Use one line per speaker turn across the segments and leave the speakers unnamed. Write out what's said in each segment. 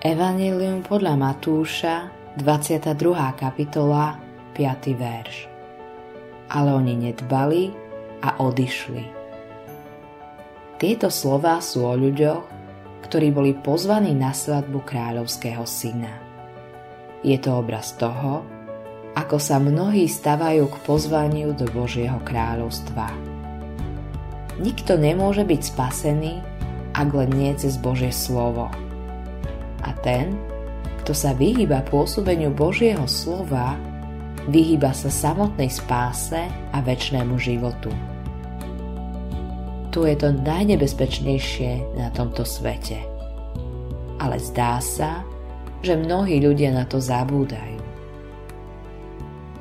Evangelium podľa Matúša, 22. kapitola, 5. verš. Ale oni nedbali a odišli. Tieto slová sú o ľuďoch, ktorí boli pozvaní na svadbu kráľovského syna. Je to obraz toho, ako sa mnohí stavajú k pozvaniu do Božieho kráľovstva. Nikto nemôže byť spasený, ak len nie cez Božie slovo. A ten, kto sa vyhýba pôsobeniu Božieho slova, vyhýba sa samotnej spáse a väčšnému životu. Tu je to najnebezpečnejšie na tomto svete. Ale zdá sa, že mnohí ľudia na to zabúdajú.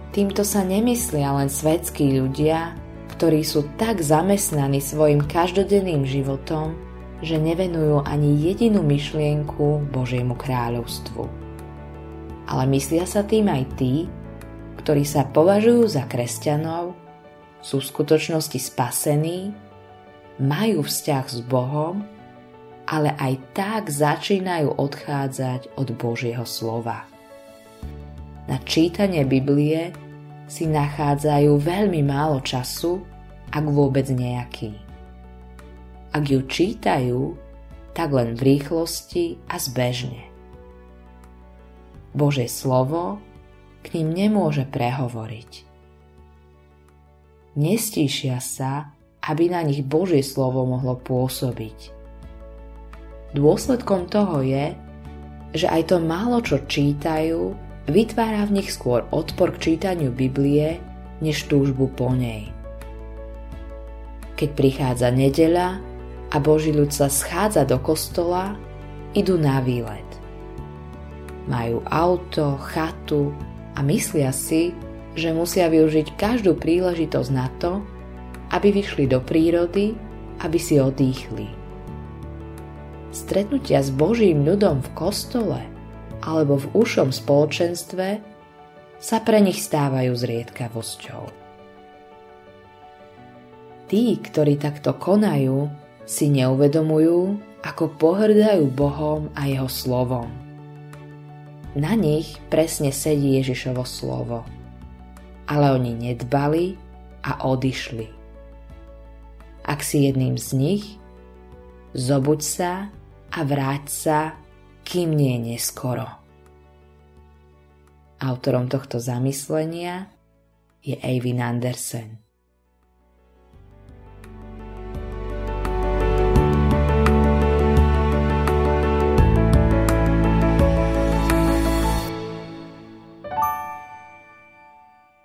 Týmto sa nemyslia len svetskí ľudia, ktorí sú tak zamestnaní svojim každodenným životom, že nevenujú ani jedinú myšlienku Božiemu kráľovstvu. Ale myslia sa tým aj tí, ktorí sa považujú za kresťanov, sú v skutočnosti spasení, majú vzťah s Bohom, ale aj tak začínajú odchádzať od Božieho slova. Na čítanie Biblie si nachádzajú veľmi málo času, ak vôbec nejaký. Ak ju čítajú, tak len v rýchlosti a zbežne. Božie slovo k ním nemôže prehovoriť. Nestíšia sa, aby na nich Božie slovo mohlo pôsobiť. Dôsledkom toho je, že aj to málo čo čítajú, vytvára v nich skôr odpor k čítaniu Biblie, než túžbu po nej. Keď prichádza nedeľa, a Boží ľud sa schádza do kostola, idú na výlet. Majú auto, chatu a myslia si, že musia využiť každú príležitosť na to, aby vyšli do prírody, aby si odýchli. Stretnutia s Božím ľudom v kostole alebo v ušom spoločenstve sa pre nich stávajú zriedkavosťou. Tí, ktorí takto konajú, si neuvedomujú, ako pohrdajú Bohom a jeho slovom. Na nich presne sedí Ježišovo slovo. Ale oni nedbali a odišli. Ak si jedným z nich, zobuď sa a vráť sa, kým nie je neskoro. Autorom tohto zamyslenia je Eivin Andersen.